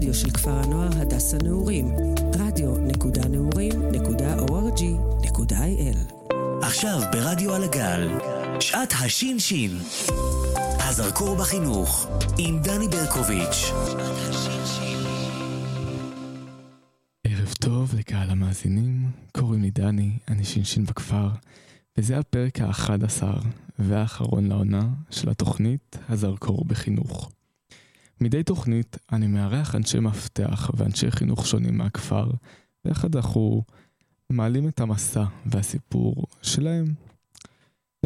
הרדיו של כפר הנוער הדס הנעורים, רדיו.נעורים.org.il עכשיו ברדיו על הגל, שעת הש"ש. הזרקור בחינוך, עם דני ברקוביץ'. ערב טוב לקהל המאזינים, קוראים לי דני, אני ש"ש בכפר, וזה הפרק ה-11 והאחרון לעונה של התוכנית הזרקור בחינוך. מדי תוכנית אני מארח אנשי מפתח ואנשי חינוך שונים מהכפר, ויחד אנחנו מעלים את המסע והסיפור שלהם.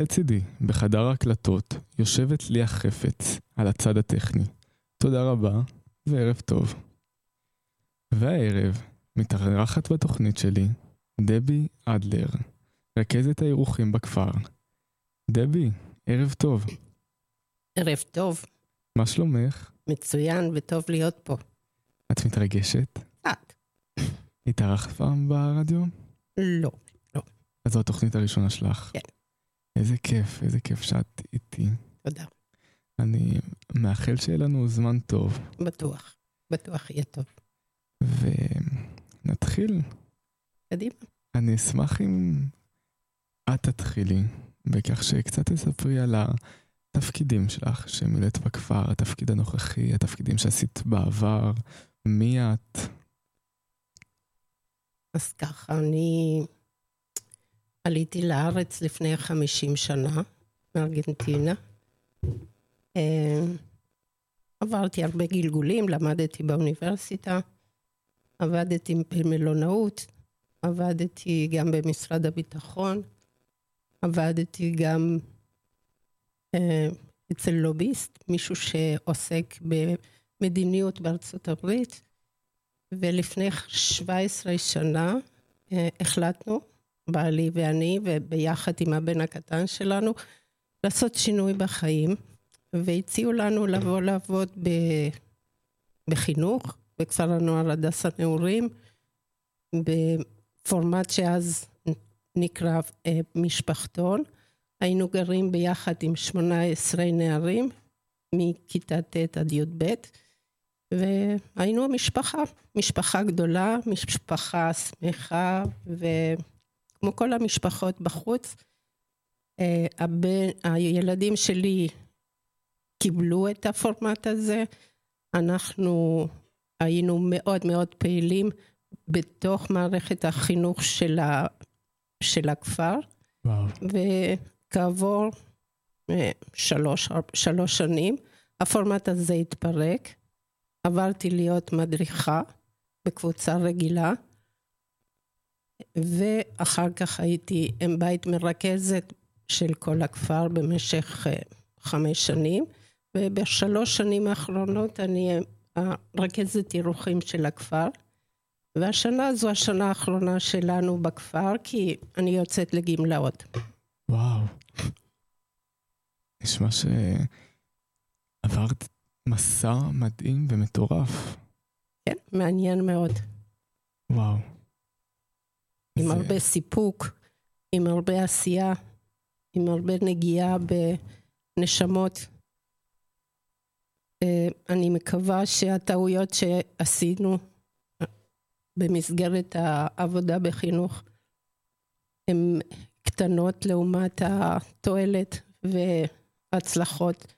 לצידי, בחדר ההקלטות, יושבת ליה חפץ על הצד הטכני. תודה רבה, וערב טוב. והערב מתארחת בתוכנית שלי דבי אדלר, רכזת האירוחים בכפר. דבי, ערב טוב. ערב טוב, מה שלומך? מצוין וטוב להיות פה. את מתרגשת? קצת. התארחת פעם ברדיו? לא, לא. אז זו התוכנית הראשונה שלך. כן. איזה כיף, איזה כיף שאת איתי. תודה. אני מאחל שיהיה לנו זמן טוב, בטוח. בטוח יהיה טוב. ונתחיל. קדימה. אני אשמח אם את תתחילי, בכך שקצת תספרי על התפקידים שלך שמילאת בכפר, התפקיד הנוכחי, התפקידים שעשית בעבר, מי את? אז ככה, אני עליתי לארץ לפני 50 שנה, מארגנטינה. אה, עברתי הרבה גלגולים, למדתי באוניברסיטה, עבדתי במלונאות, עבדתי גם במשרד הביטחון, עבדתי גם אצל לוביסט, מישהו שעוסק במדיניות בארצות הברית, ולפני 17 שנה אה, החלטנו, בעלי ואני, וביחד עם הבן הקטן שלנו, לעשות שינוי בחיים, והציעו לנו לבוא לעבוד ב... בחינוך, בכפר הנוער הדס הנעורים, בפורמט שאז נקרא אה, משפחתון. היינו גרים ביחד עם 18 נערים, מכיתה ט' עד י"ב, והיינו משפחה, משפחה גדולה, משפחה שמחה, וכמו כל המשפחות בחוץ, אה, הבן, הילדים שלי קיבלו את הפורמט הזה, אנחנו היינו מאוד מאוד פעילים בתוך מערכת החינוך של, ה, של הכפר. וואו. וכעבור אה, שלוש, שלוש שנים, הפורמט הזה התפרק. עברתי להיות מדריכה בקבוצה רגילה, ואחר כך הייתי אם בית מרכזת של כל הכפר במשך אה, חמש שנים, ובשלוש שנים האחרונות אני רכזת אירוחים של הכפר. והשנה זו השנה האחרונה שלנו בכפר, כי אני יוצאת לגמלאות. וואו. נשמע שעברת מסע מדהים ומטורף. כן, מעניין מאוד. וואו. עם זה- הרבה סיפוק, עם הרבה עשייה, עם הרבה נגיעה בנשמות. אה, אני מקווה שהטעויות שעשינו במסגרת העבודה בחינוך הן קטנות לעומת התועלת וההצלחות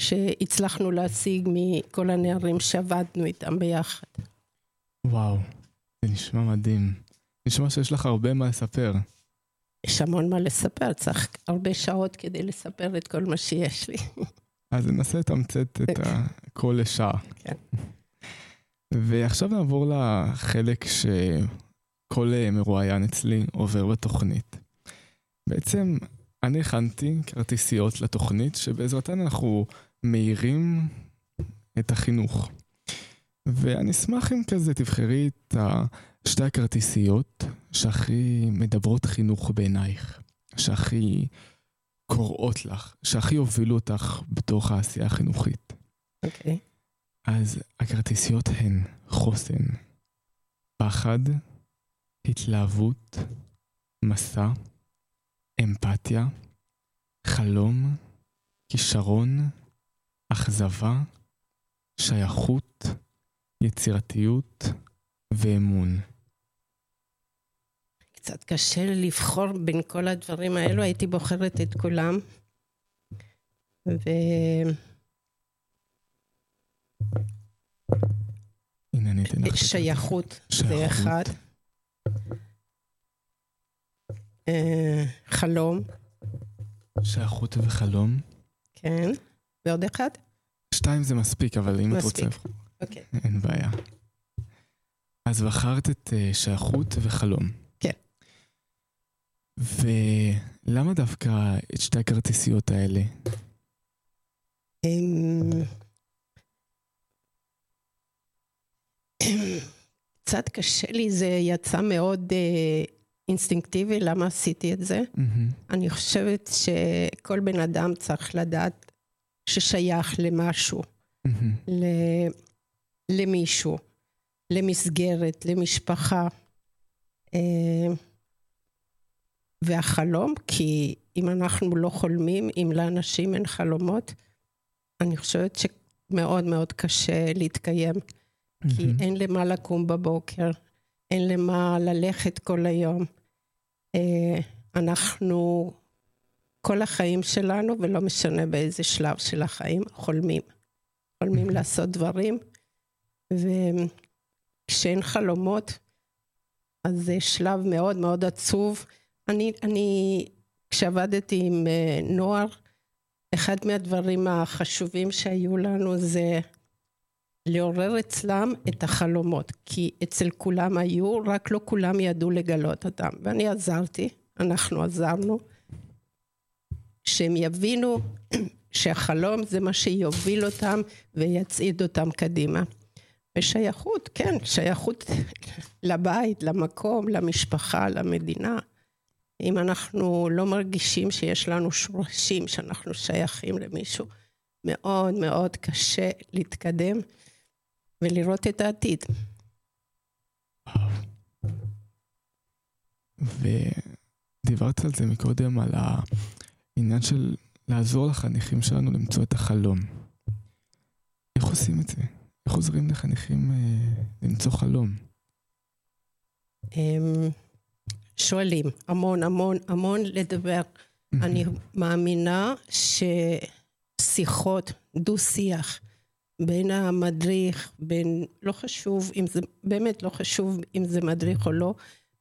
שהצלחנו להשיג מכל הנערים שעבדנו איתם ביחד. וואו. זה נשמע מדהים. נשמע שיש לך הרבה מה לספר. יש המון מה לספר, צריך הרבה שעות כדי לספר את כל מה שיש לי. אז ננסה לתמצת את הכל לשעה. כן. ועכשיו נעבור לחלק שכל מרואיין אצלי עובר בתוכנית. בעצם אני הכנתי כרטיסיות לתוכנית שבעזרתן אנחנו מאירים את החינוך. ואני אשמח אם כזה תבחרי את שתי הכרטיסיות שהכי מדברות חינוך בעינייך, שהכי קוראות לך, שהכי הובילו אותך בתוך העשייה החינוכית. אוקיי. אז הכרטיסיות הן חוסן, פחד, התלהבות, מסע, אמפתיה, חלום, כישרון, אכזבה, שייכות, יצירתיות ואמון. קצת קשה לי לבחור בין כל הדברים האלו, הייתי בוחרת את כולם. ו... הנה אני אתן לך... שייכות זה. אחד. חלום, שייכות וחלום. כן. ועוד אחד? שתיים זה מספיק, אבל אם את רוצה... מספיק. אוקיי. אין בעיה. אז בחרת את אה, שייכות וחלום. כן. ולמה דווקא את שתי הכרטיסיות האלה? אמ, קצת קשה לי, זה יצא מאוד אה, אינסטינקטיבי, למה עשיתי את זה? מהמם. אני חושבת שכל בן אדם צריך לדעת ששייך למשהו, מהמם. ל- למישהו, למסגרת, למשפחה. אה, והחלום, כי אם אנחנו לא חולמים, אם לאנשים אין חלומות, אני חושבת שמאוד מאוד קשה להתקיים. כי מהמם. אין למה לקום בבוקר, אין למה ללכת כל היום. אה, אנחנו, כל החיים שלנו, ולא משנה באיזה שלב של החיים, חולמים. חולמים לעשות דברים, וכשאין חלומות, אז זה שלב מאוד מאוד עצוב. אני, אני כשעבדתי עם אה, נוער, אחד מהדברים החשובים שהיו לנו זה לעורר אצלם את החלומות, כי אצל כולם היו, רק לא כולם ידעו לגלות אותם. ואני עזרתי, אנחנו עזרנו, שהם יבינו שהחלום זה מה שיוביל אותם ויצעיד אותם קדימה. ושייכות, כן, שייכות לבית, למקום, למשפחה, למדינה. אם אנחנו לא מרגישים שיש לנו שורשים, שאנחנו שייכים למישהו, מאוד מאוד קשה להתקדם ולראות את העתיד. ודיברת על זה מקודם, על העניין של לעזור לחניכים שלנו למצוא את החלום. איך עושים את זה? איך עוזרים לחניכים אה, למצוא חלום? הם שואלים המון המון המון לדבר. אני מאמינה ששיחות, דו-שיח, בין המדריך, בין, לא חשוב אם זה, באמת לא חשוב אם זה מדריך או לא,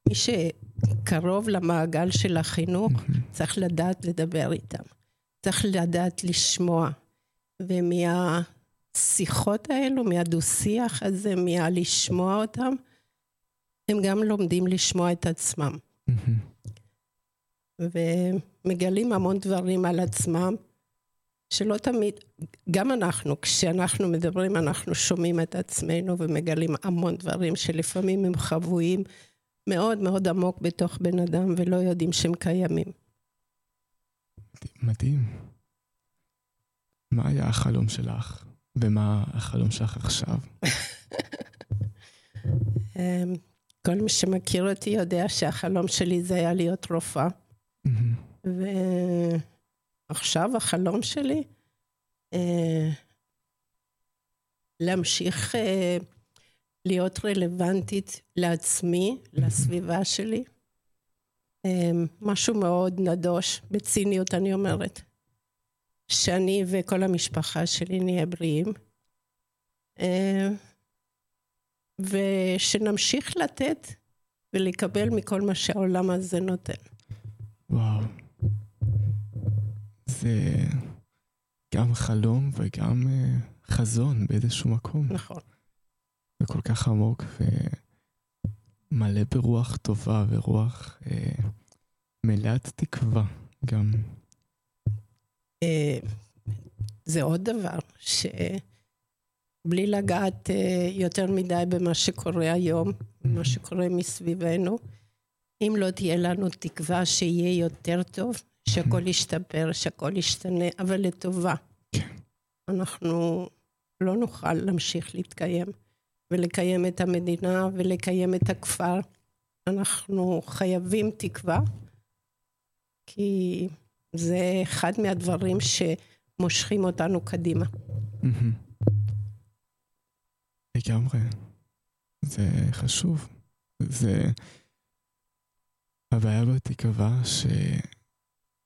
מי שקרוב למעגל של החינוך צריך לדעת לדבר איתם. צריך לדעת לשמוע. ומהשיחות האלו, מהדו-שיח הזה, מהלשמוע אותם, הם גם לומדים לשמוע את עצמם. ומגלים המון דברים על עצמם, שלא תמיד, גם אנחנו, כשאנחנו מדברים, אנחנו שומעים את עצמנו ומגלים המון דברים שלפעמים הם חבויים מאוד מאוד עמוק בתוך בן אדם ולא יודעים שהם קיימים. מדהים. מה היה החלום שלך? ומה החלום שלך עכשיו? אמ, כל מי שמכיר אותי יודע שהחלום שלי זה היה להיות רופאה. מהמם. ועכשיו החלום שלי, אה, להמשיך אה, להיות רלוונטית לעצמי, לסביבה שלי. אה, משהו מאוד נדוש, בציניות אני אומרת, שאני וכל המשפחה שלי נהיה בריאים. אה, ושנמשיך לתת ולקבל מכל מה שהעולם הזה נותן. וואו. זה גם חלום וגם אה, חזון באיזשהו מקום. נכון. זה כל כך עמוק ומלא ברוח טובה ורוח אה, מלאת תקווה גם. אה, זה עוד דבר, שבלי לגעת אה, יותר מדי במה שקורה היום, מה שקורה מסביבנו, אם לא תהיה לנו תקווה שיהיה יותר טוב, שהכל ישתפר, שהכל ישתנה, אבל לטובה. כן. אנחנו לא נוכל להמשיך להתקיים ולקיים את המדינה ולקיים את הכפר. אנחנו חייבים תקווה, כי זה אחד מהדברים שמושכים אותנו קדימה. לגמרי. זה חשוב. זה... הבעיה בתקווה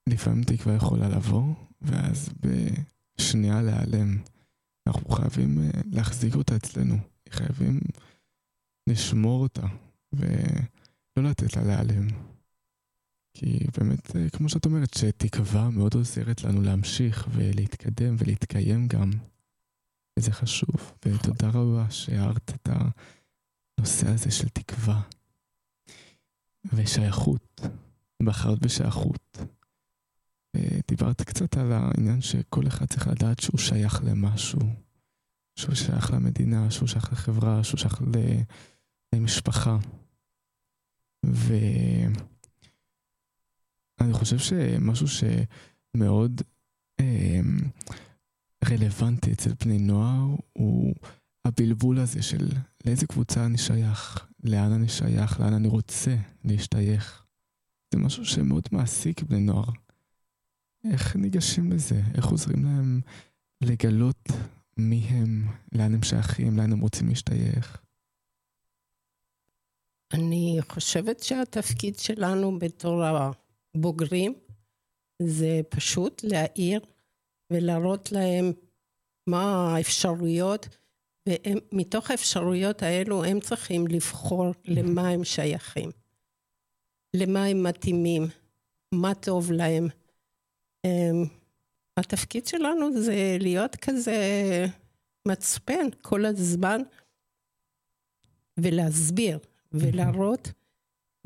שלפעמים תקווה יכולה לבוא, ואז בשנייה להיעלם. אנחנו חייבים אה, להחזיק אותה אצלנו. חייבים לשמור אותה, ולא לתת לה להיעלם. כי באמת, אה, כמו שאת אומרת, שתקווה מאוד עוזרת לנו להמשיך ולהתקדם ולהתקיים גם. וזה חשוב, ותודה רבה שהערת את הנושא הזה של תקווה ושייכות. בחרת בשייכות. דיברת קצת על העניין שכל אחד צריך לדעת שהוא שייך למשהו, שהוא שייך למדינה, שהוא שייך לחברה, שהוא שייך למשפחה. ואני חושב שמשהו שמאוד אה, רלוונטי אצל בני נוער הוא הבלבול הזה של לאיזה קבוצה אני שייך, לאן אני שייך, לאן אני רוצה להשתייך. זה משהו שמאוד מעסיק בני נוער. איך ניגשים לזה? איך עוזרים להם לגלות מי הם, לאן הם שייכים, לאן הם רוצים להשתייך? אני חושבת שהתפקיד שלנו בתור הבוגרים זה פשוט להעיר ולהראות להם מה האפשרויות, ומתוך האפשרויות האלו הם צריכים לבחור למה הם שייכים, למה הם מתאימים, מה טוב להם. אמ, התפקיד שלנו זה להיות כזה מצפן כל הזמן ולהסביר ולהראות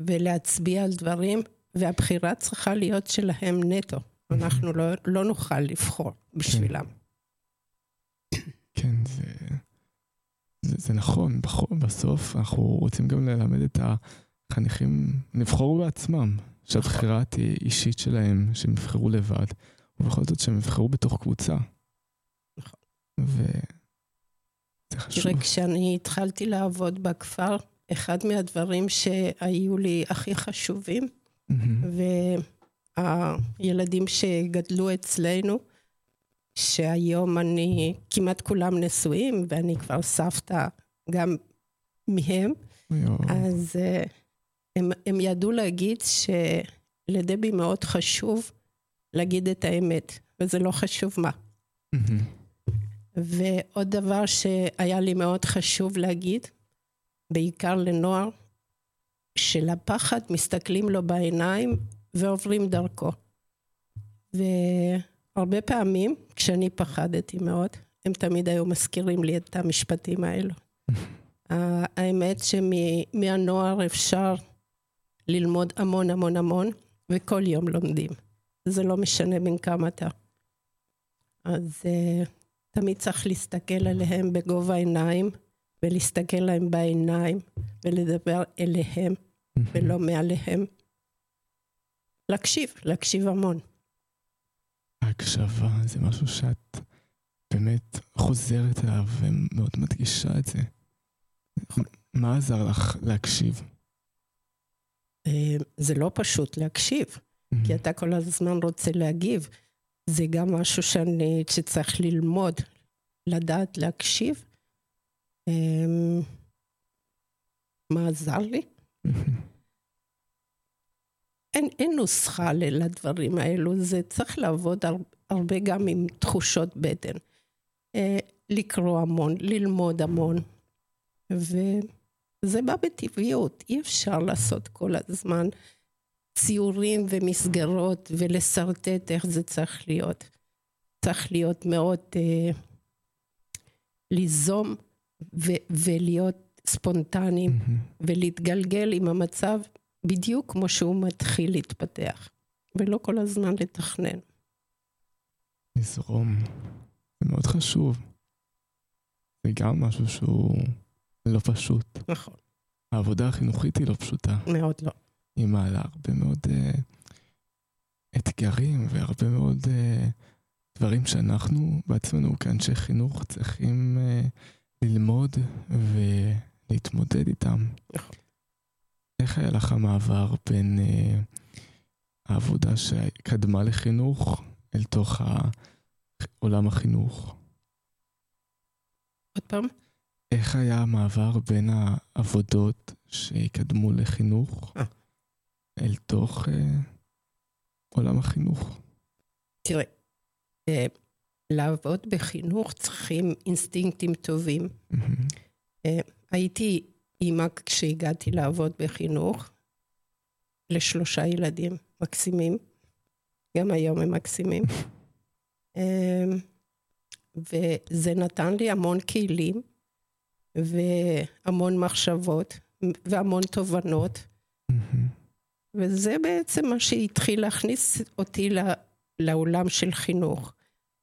ולהצביע על דברים, והבחירה צריכה להיות שלהם נטו. אנחנו לא, לא נוכל לבחור בשבילם. כן, זה, זה, זה נכון. בסוף אנחנו רוצים גם ללמד את החניכים לבחור בעצמם. שהבחירה תהיה אישית שלהם, שהם יבחרו לבד, ובכל זאת שהם יבחרו בתוך קבוצה. נכון. וזה חשוב. תראה, כשאני התחלתי לעבוד בכפר, אחד מהדברים שהיו לי הכי חשובים, mm-hmm. והילדים שגדלו אצלנו, שהיום אני, כמעט כולם נשואים, ואני כבר סבתא גם מהם, אז אה, הם, הם ידעו להגיד שלדבי מאוד חשוב להגיד את האמת, וזה לא חשוב מה. ועוד דבר שהיה לי מאוד חשוב להגיד, בעיקר לנוער, שלפחד מסתכלים לו בעיניים ועוברים דרכו. והרבה פעמים, כשאני פחדתי מאוד, הם תמיד היו מזכירים לי את המשפטים האלו. האמת שמהנוער אפשר ללמוד המון המון המון, וכל יום לומדים. זה לא משנה בין כמה אתה. אז uh, תמיד צריך להסתכל עליהם בגובה העיניים, ולהסתכל להם בעיניים, ולדבר אליהם, ולא מעליהם. להקשיב, להקשיב המון. ההקשבה זה משהו שאת באמת חוזרת אליו ומאוד מדגישה את זה. מה עזר לך להקשיב? אה, זה לא פשוט להקשיב, mm-hmm. כי אתה כל הזמן רוצה להגיב. זה גם משהו שאני, שצריך ללמוד, לדעת להקשיב. אמ, מה עזר לי? Mm-hmm. אין, אין נוסחה לדברים האלו, זה צריך לעבוד הרבה גם עם תחושות בטן. אה, לקרוא המון, ללמוד המון. ו... זה בא בטבעיות, אי אפשר לעשות כל הזמן ציורים ומסגרות ולשרטט איך זה צריך להיות. צריך להיות מאוד אה, ליזום ו- ולהיות ספונטניים mm-hmm. ולהתגלגל עם המצב בדיוק כמו שהוא מתחיל להתפתח, ולא כל הזמן לתכנן. לזרום, זה מאוד חשוב. זה גם משהו שהוא לא פשוט. נכון. העבודה החינוכית היא לא פשוטה. מאוד לא. היא מעלה הרבה מאוד uh, אתגרים והרבה מאוד uh, דברים שאנחנו בעצמנו כאנשי חינוך צריכים uh, ללמוד ולהתמודד איתם. נכון. איך היה לך המעבר בין uh, העבודה שקדמה לחינוך אל תוך עולם החינוך? עוד פעם? איך היה המעבר בין העבודות שיקדמו לחינוך אה. אל תוך אה, עולם החינוך? תראה, אה, לעבוד בחינוך צריכים אינסטינקטים טובים. אה, הייתי אימא כשהגעתי לעבוד בחינוך לשלושה ילדים מקסימים, גם היום הם מקסימים. אה, וזה נתן לי המון כלים והמון מחשבות והמון תובנות. מהמם. וזה בעצם מה שהתחיל להכניס אותי לעולם של חינוך.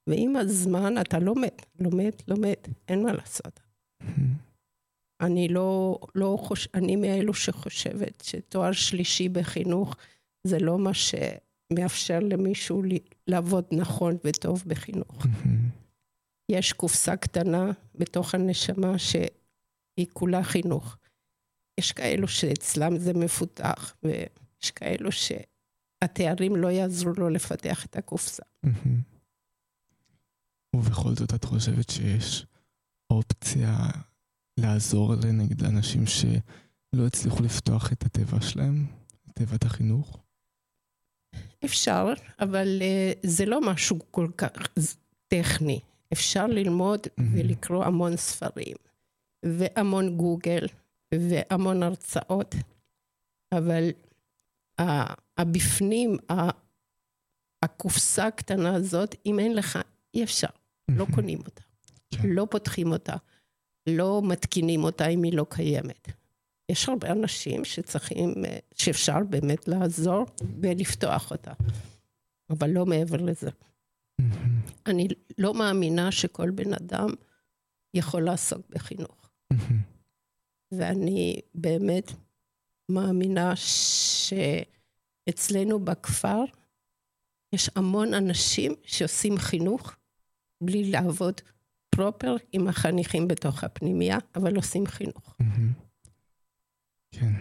ועם הזמן אתה לומד, לומד, לומד, אין מה לעשות. מהמם. אני לא, לא חוש... אני מאלו שחושבת שתואר שלישי בחינוך זה לא מה שמאפשר למישהו לעבוד נכון וטוב בחינוך. מהמם. יש קופסה קטנה בתוך הנשמה שהיא כולה חינוך. יש כאלו שאצלם זה מפותח, ויש כאלו שהתארים לא יעזרו לו לפתח את הקופסה. מהמם. ובכל זאת את חושבת שיש אופציה לעזור נגיד לאנשים שלא הצליחו לפתוח את הטבע שלהם, תיבת החינוך? אפשר, אבל uh, זה לא משהו כל כך טכני. אפשר ללמוד מהמם. ולקרוא המון ספרים, והמון גוגל, והמון הרצאות, אבל הבפנים, הקופסה הקטנה הזאת, אם אין לך, אי אפשר, לא. קונים אותה, כן. לא פותחים אותה, לא מתקינים אותה אם היא לא קיימת. יש הרבה אנשים שצריכים, אה, שאפשר באמת לעזור ולפתוח אותה, אבל לא מעבר לזה. אני לא מאמינה שכל בן אדם יכול לעסוק בחינוך. ואני באמת מאמינה שאצלנו בכפר יש המון אנשים שעושים חינוך בלי לעבוד פרופר עם החניכים בתוך הפנימייה, אבל עושים חינוך. כן.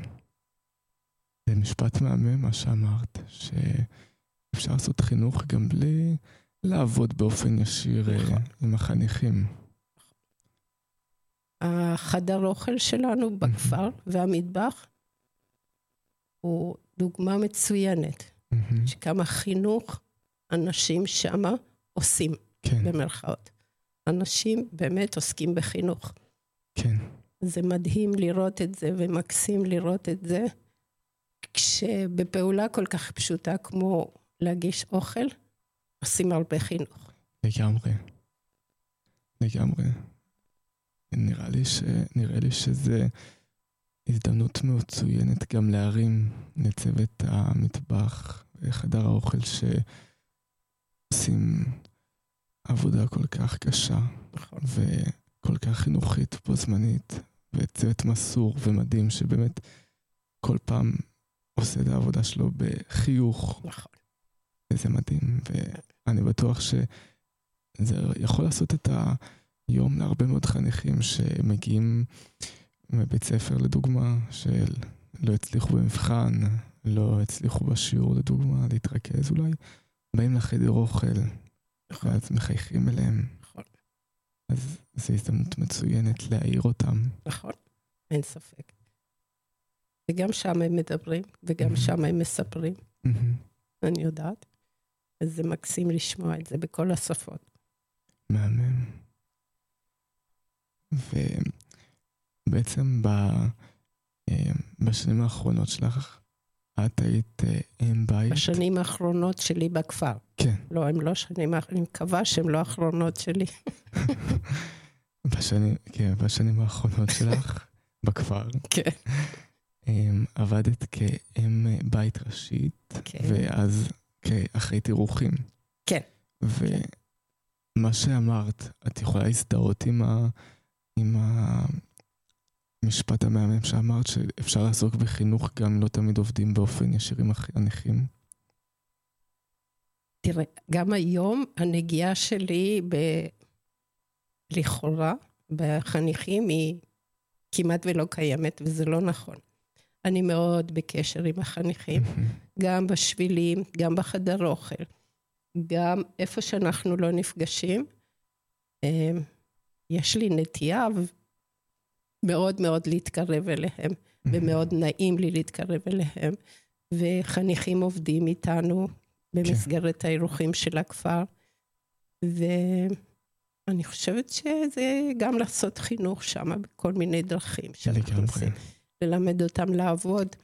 זה משפט מהמם מה שאמרת, שאפשר לעשות חינוך גם בלי לעבוד באופן ישיר אה, נכון. עם החניכים. החדר אוכל שלנו בכפר והמטבח הוא דוגמה מצוינת, מהמם. שכמה חינוך אנשים שמה עושים, כן, במרכאות. אנשים באמת עוסקים בחינוך. כן. זה מדהים לראות את זה ומקסים לראות את זה, כשבפעולה כל כך פשוטה כמו להגיש אוכל, עושים הרבה חינוך. לגמרי. לגמרי. נראה לי, ש... נראה לי שזה הזדמנות מצוינת גם להרים לצוות המטבח וחדר האוכל שעושים עבודה כל כך קשה נכון. וכל כך חינוכית בו זמנית וצוות מסור ומדהים שבאמת כל פעם עושה את העבודה שלו בחיוך נכון. וזה מדהים, ואני בטוח שזה יכול לעשות את היום להרבה מאוד חניכים שמגיעים מבית ספר לדוגמה, שלא הצליחו במבחן, לא הצליחו בשיעור לדוגמה, להתרכז אולי, באים לחדר אוכל, נכון. ואז מחייכים אליהם, נכון. אז זו הזדמנות מצוינת להעיר אותם. נכון, אין ספק. וגם שם הם מדברים, וגם Mhm. שם הם מספרים, מהמם. אני יודעת. אז זה מקסים לשמוע את זה בכל השפות. מהמם. ובעצם ב, אה, בשנים האחרונות שלך, את היית אה, אם בית. בשנים האחרונות שלי בכפר. כן, לא, הם לא שנים, אני מקווה שהן לא האחרונות שלי. בשנים, כן, בשנים האחרונות שלך בכפר. כן. אמ, עבדת כאם בית ראשית, כן. ואז כאחרית אירוחים. כן. ומה שאמרת, את יכולה להזדהות עם, ה... עם המשפט המהמם שאמרת, שאפשר לעסוק בחינוך גם אם לא תמיד עובדים באופן ישיר עם הנכים? תראה, גם היום הנגיעה שלי ב... לכאורה בחניכים היא כמעט ולא קיימת, וזה לא נכון. אני מאוד בקשר עם החניכים, גם בשבילים, גם בחדר אוכל, גם איפה שאנחנו לא נפגשים. יש לי נטייה מאוד מאוד להתקרב אליהם, ומאוד נעים לי להתקרב אליהם. וחניכים עובדים איתנו במסגרת האירוחים של הכפר. ואני חושבת שזה גם לעשות חינוך שם בכל מיני דרכים שאנחנו עושים. ללמד אותם לעבוד,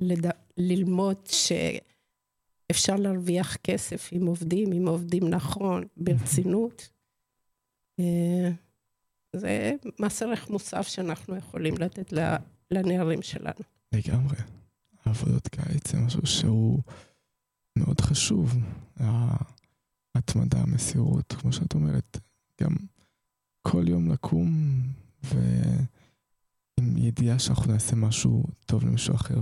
לד... ללמוד שאפשר להרוויח כסף אם עובדים, אם עובדים נכון, ברצינות. זה מס ערך מוסף שאנחנו יכולים לתת לנערים שלנו. לגמרי. עבודות קיץ זה משהו שהוא מאוד חשוב. ההתמדה, המסירות, כמו שאת אומרת, גם כל יום לקום ועם ידיעה שאנחנו נעשה משהו טוב למישהו אחר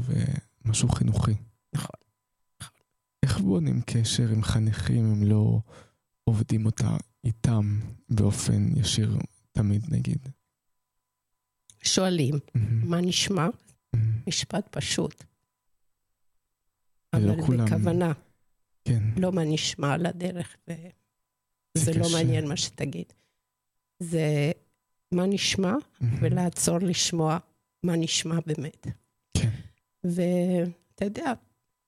ומשהו חינוכי. נכון. איך בונים קשר עם חניכים אם לא עובדים אותה איתם באופן ישיר תמיד נגיד? שואלים, mm-hmm. מה נשמע? Mm-hmm. משפט פשוט. אבל כולם... בכוונה. כן. לא מה נשמע על הדרך, וזה לא מעניין מה שתגיד. זה מה נשמע, mm-hmm. ולעצור לשמוע מה נשמע באמת. כן. ואתה יודע,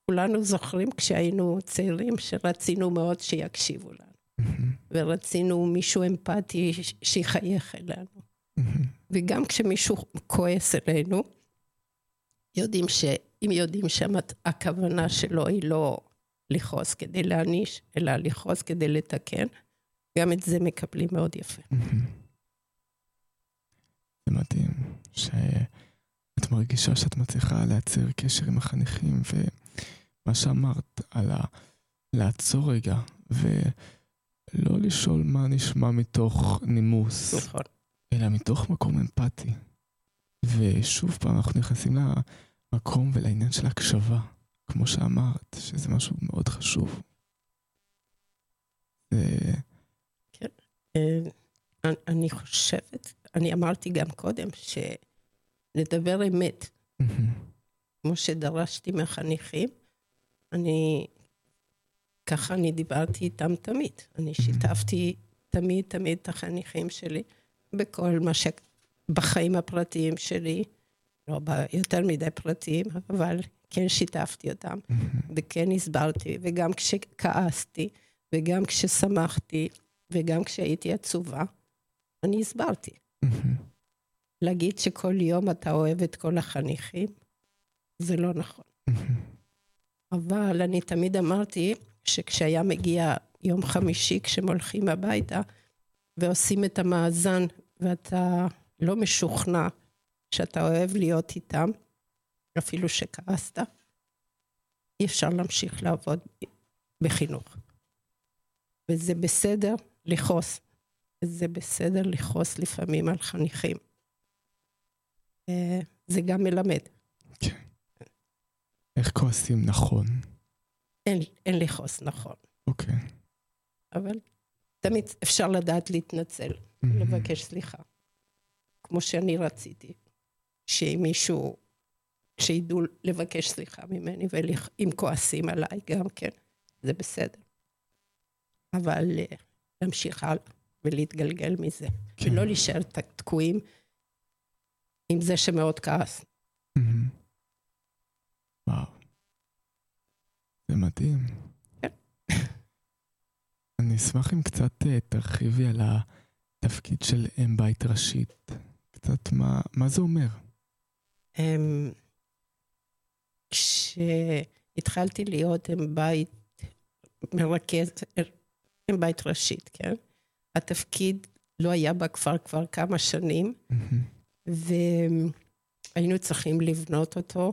כולנו זוכרים כשהיינו צעירים שרצינו מאוד שיקשיבו לנו. Mm-hmm. ורצינו מישהו אמפתי שיחייך אלינו. Mm-hmm. וגם כשמישהו כועס אלינו, יודעים ש... אם יודעים שהכוונה שלו היא לא לכעוס כדי להעניש, אלא לכעוס כדי לתקן, גם את זה מקבלים מאוד יפה. זה מדהים שאת מרגישה שאת מצליחה לייצר קשר עם החניכים, ומה שאמרת על ה... לעצור רגע, ולא לשאול מה נשמע מתוך נימוס, נכון. אלא מתוך מקום אמפתי. ושוב פעם, אנחנו נכנסים למקום ולעניין של הקשבה, כמו שאמרת, שזה משהו מאוד חשוב. כן. אה, אני חושבת, אני אמרתי גם קודם, שנדבר אמת. כמו שדרשתי מהחניכים, אני, ככה אני דיברתי איתם תמיד. אני שיתפתי תמיד תמיד את החניכים שלי בכל מה ש... בחיים הפרטיים שלי, לא יותר מדי פרטיים, אבל כן שיתפתי אותם, וכן הסברתי, וגם כשכעסתי, וגם כששמחתי, וגם כשהייתי עצובה, אני הסברתי. להגיד שכל יום אתה אוהב את כל החניכים, זה לא נכון. אבל אני תמיד אמרתי שכשהיה מגיע יום חמישי, כשהם הולכים הביתה, ועושים את המאזן, ואתה לא משוכנע שאתה אוהב להיות איתם, אפילו שכעסת, אי אפשר להמשיך לעבוד בחינוך. וזה בסדר לכעוס. וזה בסדר לכעוס לפעמים על חניכים. אה, זה גם מלמד. כן. איך כועסים נכון? אין, אין לכעוס נכון. אוקיי. אבל תמיד אפשר לדעת להתנצל, mm-hmm. לבקש סליחה. כמו שאני רציתי, שאם מישהו, שידעו לבקש סליחה ממני, ואם כועסים עליי גם כן, זה בסדר. אבל uh, להמשיך הלאה ולהתגלגל מזה, כן. ולא להישאר תקועים עם זה שמאוד כעס. וואו. זה מדהים. כן. אני אשמח אם קצת uh, תרחיבי על התפקיד של אם בית ראשית. קצת מה, מה זה אומר. Um, כשהתחלתי להיות עם בית מרכז, עם בית ראשית, כן? התפקיד לא היה בכפר כבר כמה שנים. והיינו צריכים לבנות אותו.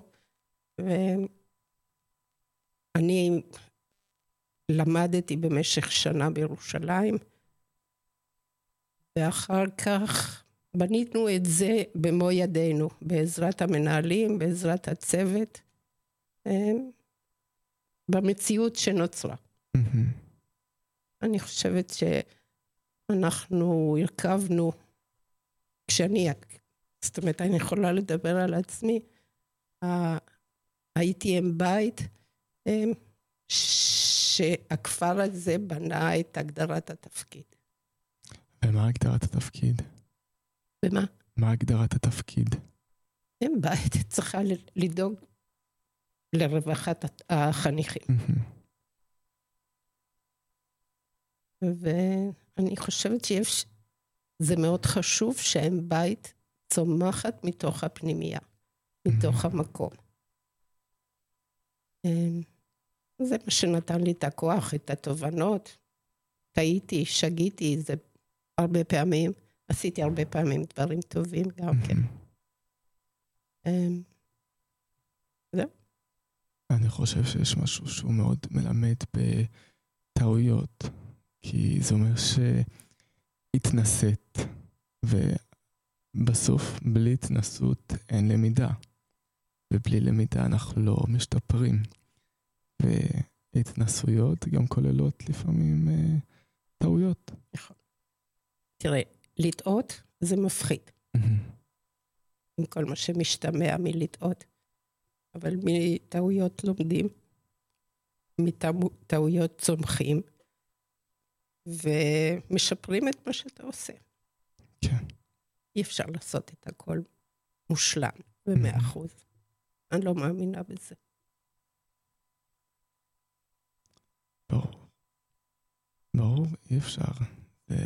ואני למדתי במשך שנה בירושלים, ואחר כך בנינו את זה במו ידינו, בעזרת המנהלים, בעזרת הצוות, אה, במציאות שנוצרה. אני חושבת שאנחנו הרכבנו, כשאני, זאת אומרת, אני יכולה לדבר על עצמי, הייתי עם בית שהכפר הזה בנה את הגדרת התפקיד. ומה הגדרת התפקיד? במה? מה הגדרת התפקיד? אם בית צריכה לדאוג לרווחת החניכים. ואני חושבת שזה מאוד חשוב שאם בית צומחת מתוך הפנימייה, מתוך המקום. אמ, זה מה שנתן לי את הכוח, את התובנות. טעיתי, שגיתי, זה הרבה פעמים, עשיתי הרבה פעמים דברים טובים גם כן. אמ, זהו. אני חושב שיש משהו שהוא מאוד מלמד בטעויות, כי זה אומר שהתנסית, ובסוף בלי התנסות אין למידה, ובלי למידה אנחנו לא משתפרים. והתנסויות גם כוללות לפעמים אה, טעויות. נכון. תראה, לטעות זה מפחיד. עם כל מה שמשתמע מלטעות. אבל מטעויות לומדים, מטעויות צומחים, ומשפרים את מה שאתה עושה. כן. אי אפשר לעשות את הכל מושלם במאה אחוז. אני לא מאמינה בזה. ברור. ברור, אי אפשר. זה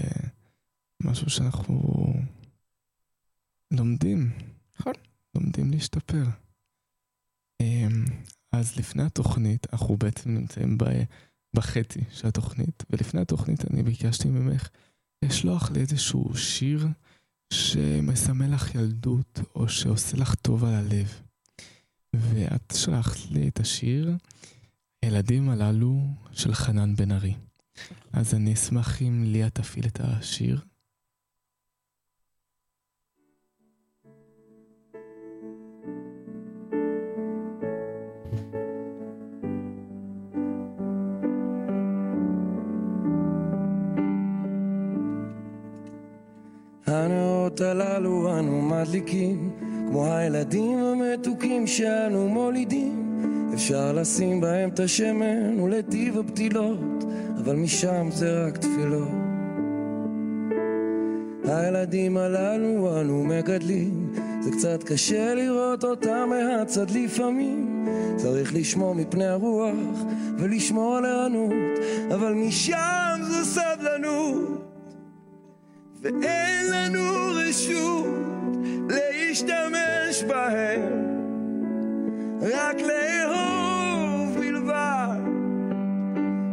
משהו שאנחנו לומדים. נכון. לומדים להשתפר. אמ, אז לפני התוכנית, אנחנו בעצם נמצאים בחצי של התוכנית, ולפני התוכנית אני ביקשתי ממך לשלוח לי איזשהו שיר שמסמל לך ילדות, או שעושה לך טוב על הלב. ואת שלחת לי את השיר, הילדים הללו של חנן בן ארי. אז אני אשמח אם ליה תפעיל את השיר. הנאות הללו אנו מדליקים, כמו הילדים המתוקים שאנו מולידים. אפשר לשים בהם את השמן ולטיב הפתילות, אבל משם זה רק תפילות. הילדים הללו אנו מגדלים, זה קצת קשה לראות אותם מהצד לפעמים. צריך לשמור מפני הרוח ולשמור על ערנות, אבל משם זו סבלנות. ואין לנו רשות להשתמש בהם, רק לאהוב בלבד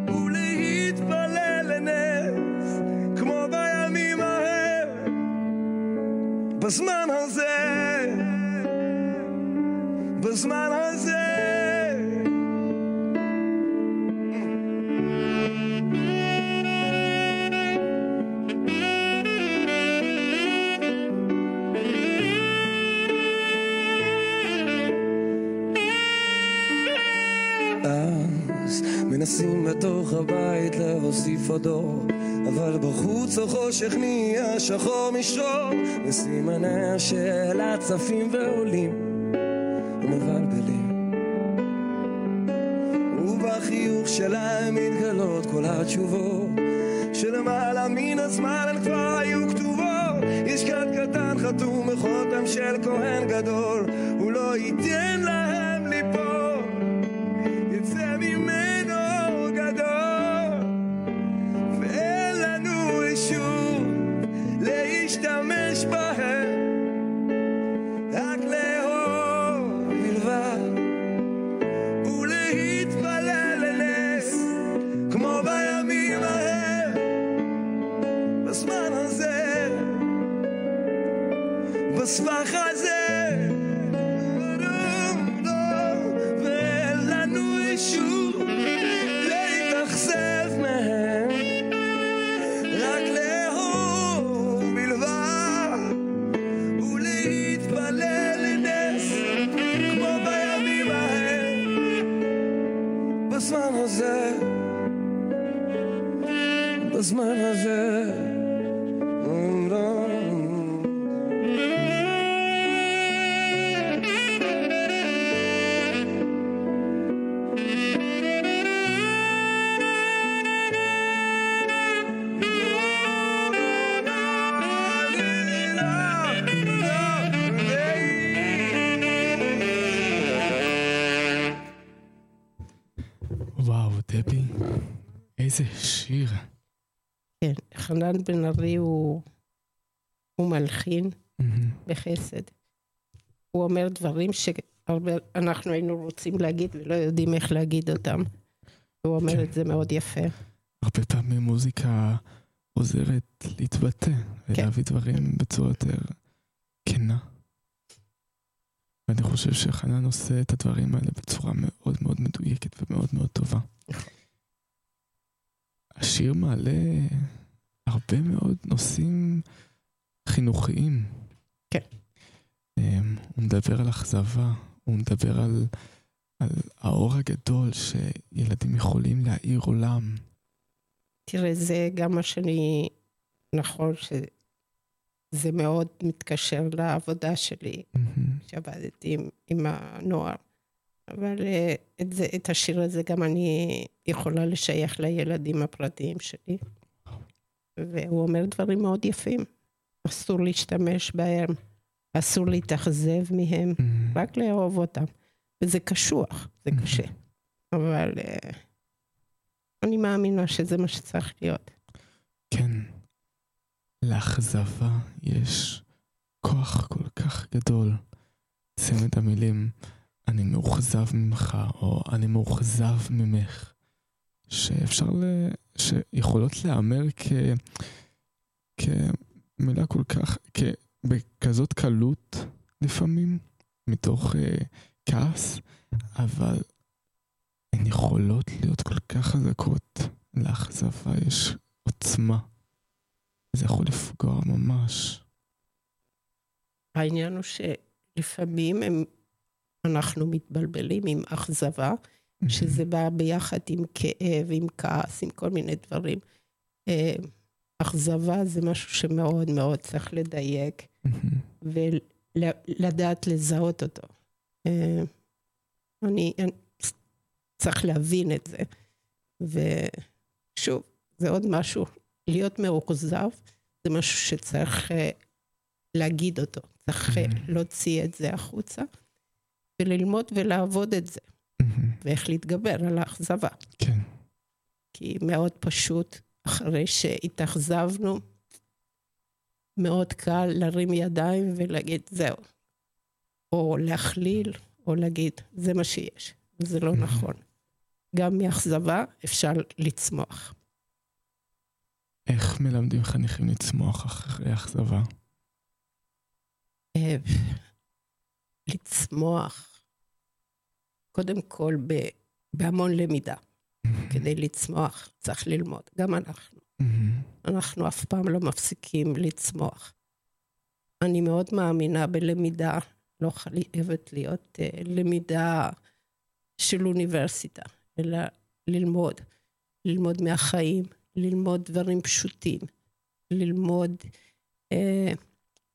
ולהתפלל לנס, כמו בימים ההם, בזמן הזה, בזמן הזה. מנסים בתוך הבית להוסיף עוד אור. אבל בחוץ החושך נהיה שחור משור וסימני השאלה צפים ועולים ומבלבלים. ובחיוך שלהם מתגלות כל התשובות שלמעלה מן הזמן הן כבר היו כתובות. יש כת קטן חתום בחותם של כהן גדול הוא לא ייתן להם איזה שיר. כן, חנן בן ארי הוא, הוא מלחין מהמם. בחסד. הוא אומר דברים שאנחנו היינו רוצים להגיד ולא יודעים איך להגיד אותם. הוא אומר כן. את זה מאוד יפה. הרבה פעמים מוזיקה עוזרת להתבטא ולהביא דברים בצורה יותר כנה. ואני חושב שחנן עושה את הדברים האלה בצורה מאוד מאוד מדויקת ומאוד מאוד טובה. השיר מעלה הרבה מאוד נושאים חינוכיים. כן. אמ, הוא מדבר על אכזבה, הוא מדבר על, על האור הגדול שילדים יכולים להאיר עולם. תראה, זה גם מה שאני... נכון שזה מאוד מתקשר לעבודה שלי, מהמם. שעבדתי עם, עם הנוער. אבל אה, את, זה, את השיר הזה גם אני יכולה לשייך לילדים הפרטיים שלי. והוא אומר דברים מאוד יפים. אסור להשתמש בהם, אסור להתאכזב מהם, מהמם. רק לאהוב אותם. וזה קשוח, זה Mhm. קשה. אבל אה, אני מאמינה שזה מה שצריך להיות. כן, לאכזבה יש כוח כל כך גדול. צמד המילים, אני מאוכזב ממך, או אני מאוכזב ממך, שאפשר ל... שיכולות להיאמר כ... כמילה כל כך, כ... בכזאת קלות לפעמים, מתוך uh, כעס, אבל הן יכולות להיות כל כך חזקות. לאכזבה יש עוצמה. זה יכול לפגוע ממש. העניין הוא שלפעמים הם, אנחנו מתבלבלים עם אכזבה, שזה בא ביחד עם כאב, עם כעס, עם כל מיני דברים. אה, אכזבה זה משהו שמאוד מאוד צריך לדייק ולדעת לזהות אותו. אה, אני, אני צריך להבין את זה. ושוב, זה עוד משהו, להיות מאוכזב זה משהו שצריך אה, להגיד אותו, צריך Mhm. להוציא את זה החוצה וללמוד ולעבוד את זה, ואיך להתגבר על האכזבה. כן, כי מאוד פשוט, אחרי שהתאכזבנו, מאוד קל להרים ידיים ולהגיד זהו. או להכליל, או להגיד זה מה שיש. וזה לא Mhm. נכון. גם מאכזבה אפשר לצמוח. איך מלמדים חניכים לצמוח אחרי אכזבה? אה, לצמוח, קודם כל ב- בהמון למידה. כדי לצמוח צריך ללמוד, גם אנחנו. אנחנו אף פעם לא מפסיקים לצמוח. אני מאוד מאמינה בלמידה, לא חייבת להיות אה, למידה של אוניברסיטה, אלא ללמוד, ללמוד מהחיים, ללמוד דברים פשוטים, ללמוד אה,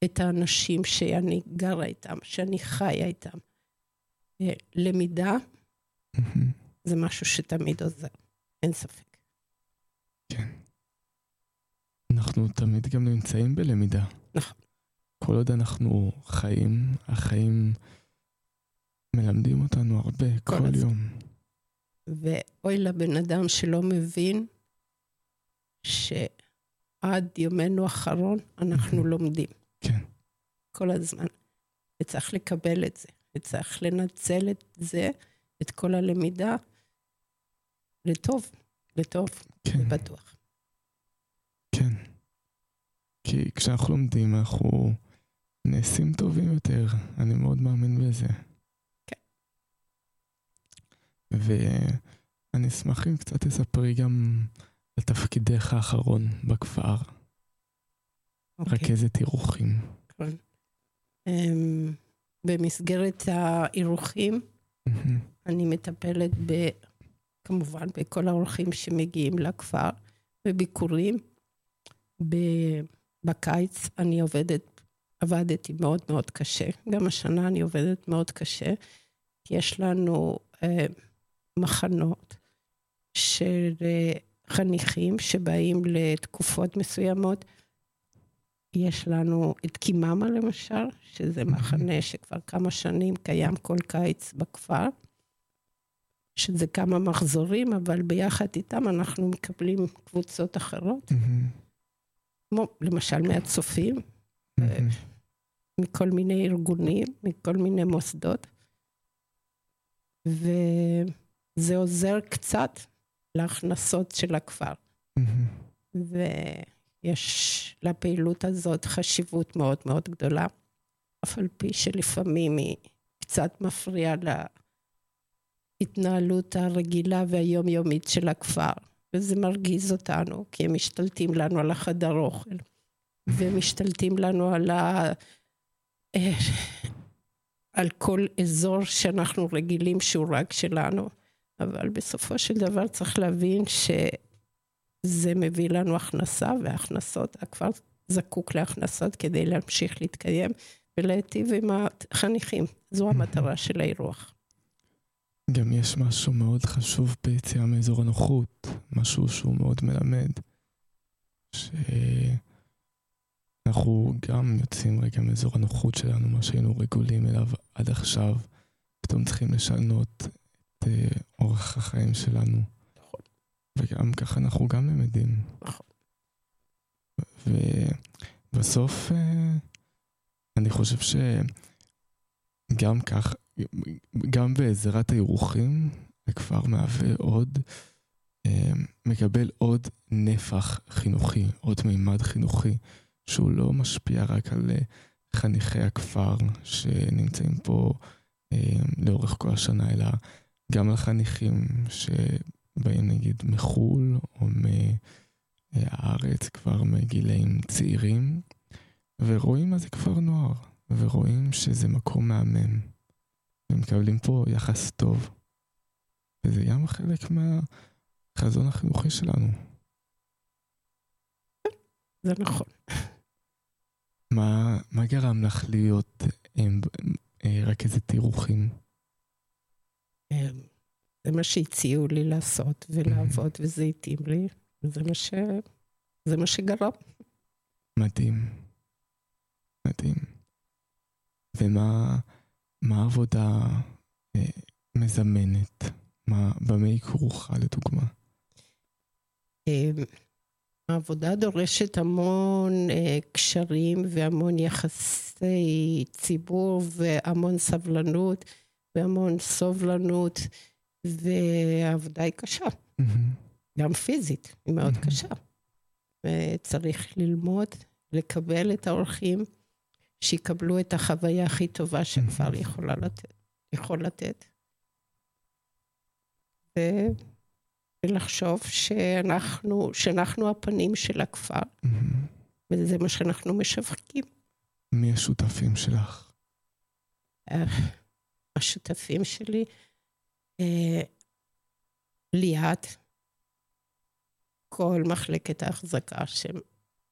את האנשים שאני גרה איתם, שאני חיה איתם. אה, למידה זה משהו שתמיד עוזר, אין ספק. כן. אנחנו תמיד גם נמצאים בלמידה. נכון. כל עוד אנחנו חיים, החיים מלמדים אותנו הרבה, כל כל. יום. ואוי לבן אדם שלא מבין שעד יומנו האחרון אנחנו לומדים כן, כל הזמן. וצריך לקבל את זה, וצריך לנצל את זה, את כל הלמידה, לטוב, לטוב, כן, בטוח. כן. כי כשאנחנו לומדים אנחנו נעשים טובים יותר, אני מאוד מאמין בזה. כן. ואני אשמח אם קצת תספרי גם על תפקידך האחרון בכפר, אוקיי. רכזת אירוחים. כן. אמ, במסגרת האירוחים, מהמם. אני מטפלת ב... כמובן בכל האורחים שמגיעים לכפר, בביקורים. ב... בקיץ אני עובדת, עבדתי מאוד מאוד קשה. גם השנה אני עובדת מאוד קשה. יש לנו אה, מחנות של אה, חניכים שבאים לתקופות מסוימות. יש לנו את קיממה למשל, שזה מחנה שכבר כמה שנים קיים כל קיץ בכפר, שזה כמה מחזורים, אבל ביחד איתם אנחנו מקבלים קבוצות אחרות, כמו למשל מהצופים, מכל מיני ארגונים, מכל מיני מוסדות, וזה עוזר קצת להכנסות של הכפר. ויש לפעילות הזאת חשיבות מאוד מאוד גדולה, אף על פי שלפעמים היא קצת מפריעה להתנהלות הרגילה והיומיומית של הכפר. וזה מרגיז אותנו, כי הם משתלטים לנו על החדר אוכל, ומשתלטים לנו על, ה... על כל אזור שאנחנו רגילים שהוא רק שלנו. אבל בסופו של דבר צריך להבין שזה מביא לנו הכנסה, והכנסות, הכפר זקוק להכנסות כדי להמשיך להתקיים ולהיטיב עם החניכים. זו המטרה של האירוח. גם יש משהו מאוד חשוב ביציאה מאזור הנוחות, משהו שהוא מאוד מלמד, שאנחנו גם יוצאים רגע מאזור הנוחות שלנו, מה שהיינו רגולים אליו עד עכשיו, פתאום צריכים לשנות את אה, אורח החיים שלנו. וגם ככה אנחנו גם למדים. נכון. ובסוף אה, אני חושב שגם כך, גם בעזרת הירוחים, הכפר מהווה עוד, אה, מקבל עוד נפח חינוכי, עוד מימד חינוכי, שהוא לא משפיע רק על חניכי הכפר שנמצאים פה לאורך כל השנה, אלא גם לחניכים שבאים נגיד מחו"ל או מהארץ כבר מגילאים צעירים, ורואים מה זה כפר נוער, ורואים שזה מקום מהמם, ומקבלים פה יחס טוב. וזה גם חלק מהחזון החינוכי שלנו. זה נכון. מה, מה גרם לך להיות אה, רכזת אירוחים? זה מה שהציעו לי לעשות ולעבוד, וזה התאים לי, וזה מה, ש... זה מה שגרם. מדהים. מדהים. ומה מה העבודה אה, מזמנת? מה, במה היא כרוכה לדוגמה? אה, העבודה דורשת המון אה, קשרים והמון יחסי ציבור והמון סבלנות. והמון סובלנות, והעבודה היא קשה. Mm-hmm. גם פיזית, היא מאוד mm-hmm. קשה. וצריך ללמוד, לקבל את האורחים, שיקבלו את החוויה הכי טובה שכפר mm-hmm. יכולה לתת, יכול לתת. ו... ולחשוב שאנחנו, שאנחנו הפנים של הכפר. וזה מה שאנחנו משווקים. מי השותפים שלך? אה, השותפים שלי, אה, ליאת, כל מחלקת ההחזקה שהם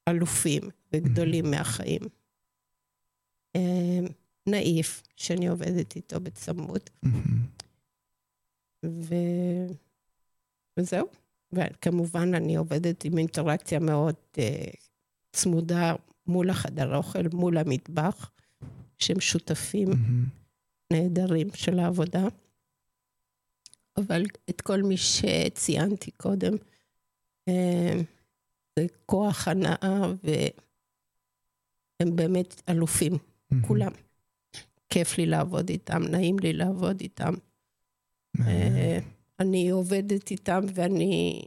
אלופים וגדולים mm-hmm. מהחיים. אה, נאיף, שאני עובדת איתו בצמוד. Mm-hmm. ו... וזהו. וכמובן, אני עובדת עם אינטראקציה מאוד uh, צמודה מול החדר אוכל, מול המטבח, שהם שותפים. Mm-hmm. נהדרים של העבודה. אבל את כל מי שציינתי קודם, אה, זה כוח הנאה והם באמת אלופים, mm-hmm. כולם. כיף לי לעבוד איתם, נעים לי לעבוד איתם. אה, אני עובדת איתם ואני...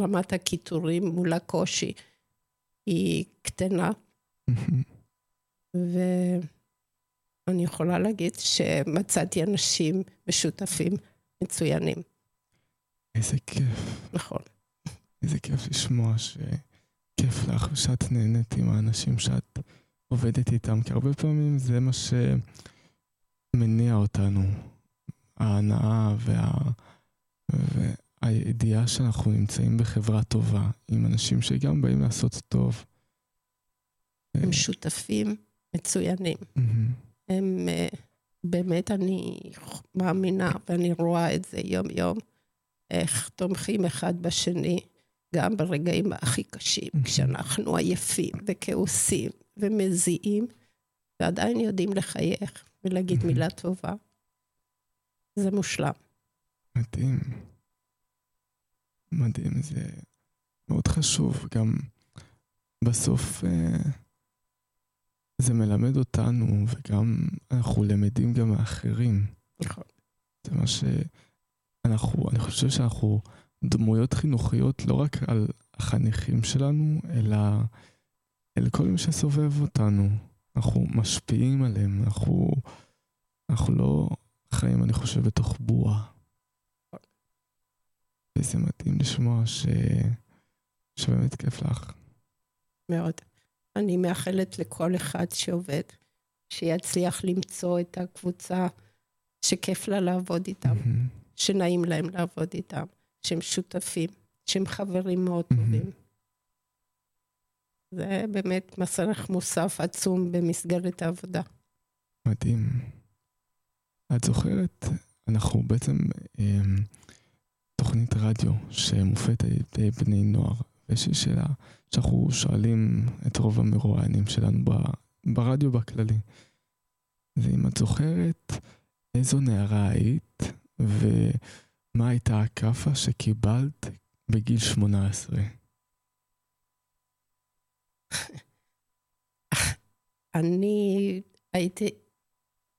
רמת הקיטורים מול הקושי היא קטנה. ו... אני יכולה להגיד שמצאתי אנשים משותפים מצוינים. איזה כיף. נכון. איזה כיף לשמוע שכיף לך ושאת נהנית עם האנשים שאת עובדת איתם, כי הרבה פעמים זה מה שמניע אותנו, ההנאה וה... והידיעה שאנחנו נמצאים בחברה טובה, עם אנשים שגם באים לעשות טוב. הם שותפים מצוינים. Mm-hmm. הם אה, באמת, אני מאמינה ואני רואה את זה יום-יום, איך תומכים אחד בשני, גם ברגעים הכי קשים, כשאנחנו עייפים וכעוסים ומזיעים, ועדיין יודעים לחייך ולהגיד מילה טובה. זה מושלם. מדהים. מדהים, זה מאוד חשוב. גם בסוף אה, זה מלמד אותנו, וגם אנחנו למדים גם מאחרים. נכון. זה מה שאנחנו, אני חושב שאנחנו דמויות חינוכיות לא רק על החניכים שלנו, אלא אל כל מי שסובב אותנו. אנחנו משפיעים עליהם, אנחנו, אנחנו לא חיים, אני חושב, בתוך בועה. וזה מדהים לשמוע ש... שבאמת כיף לך. מאוד. אני מאחלת לכל אחד שעובד, שיצליח למצוא את הקבוצה שכיף לה לעבוד איתם, מהמם. שנעים להם לעבוד איתם, שהם שותפים, שהם חברים מאוד מהמם. טובים. זה באמת מס ערך מוסף עצום במסגרת העבודה. מדהים. את זוכרת, אנחנו בעצם אמ, תוכנית רדיו שמופת על ידי בני נוער, ויש לי שאלה שאנחנו שואלים את רוב המרואיינים שלנו ברדיו בכללי. זה אם את זוכרת איזו נערה היית ומה הייתה הכאפה שקיבלת בגיל 18. אני הייתי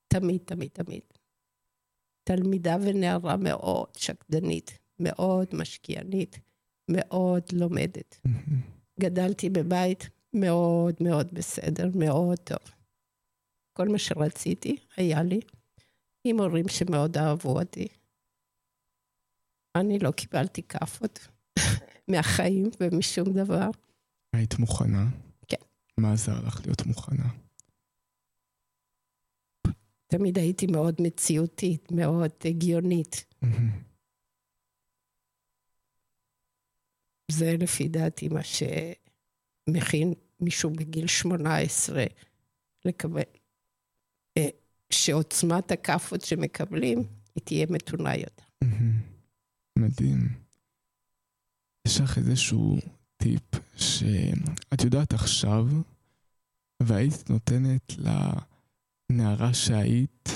תמיד, תמיד, תמיד תלמידה ונערה מאוד שקדנית, מאוד משקיענית, מאוד לומדת. גדלתי בבית מאוד מאוד בסדר, מאוד טוב. כל מה שרציתי היה לי, עם הורים שמאוד אהבו אותי. אני לא קיבלתי כאפות מהחיים ומשום דבר. היית מוכנה? כן. מה עזר לך להיות מוכנה? תמיד הייתי מאוד מציאותית, מאוד הגיונית. מהמם. זה לפי דעתי מה שמכין מישהו בגיל 18 לקבל, אה, שעוצמת הכאפות שמקבלים היא תהיה מתונה יותר. מדהים. יש לך איזשהו טיפ שאת יודעת עכשיו, והיית נותנת לנערה שהיית,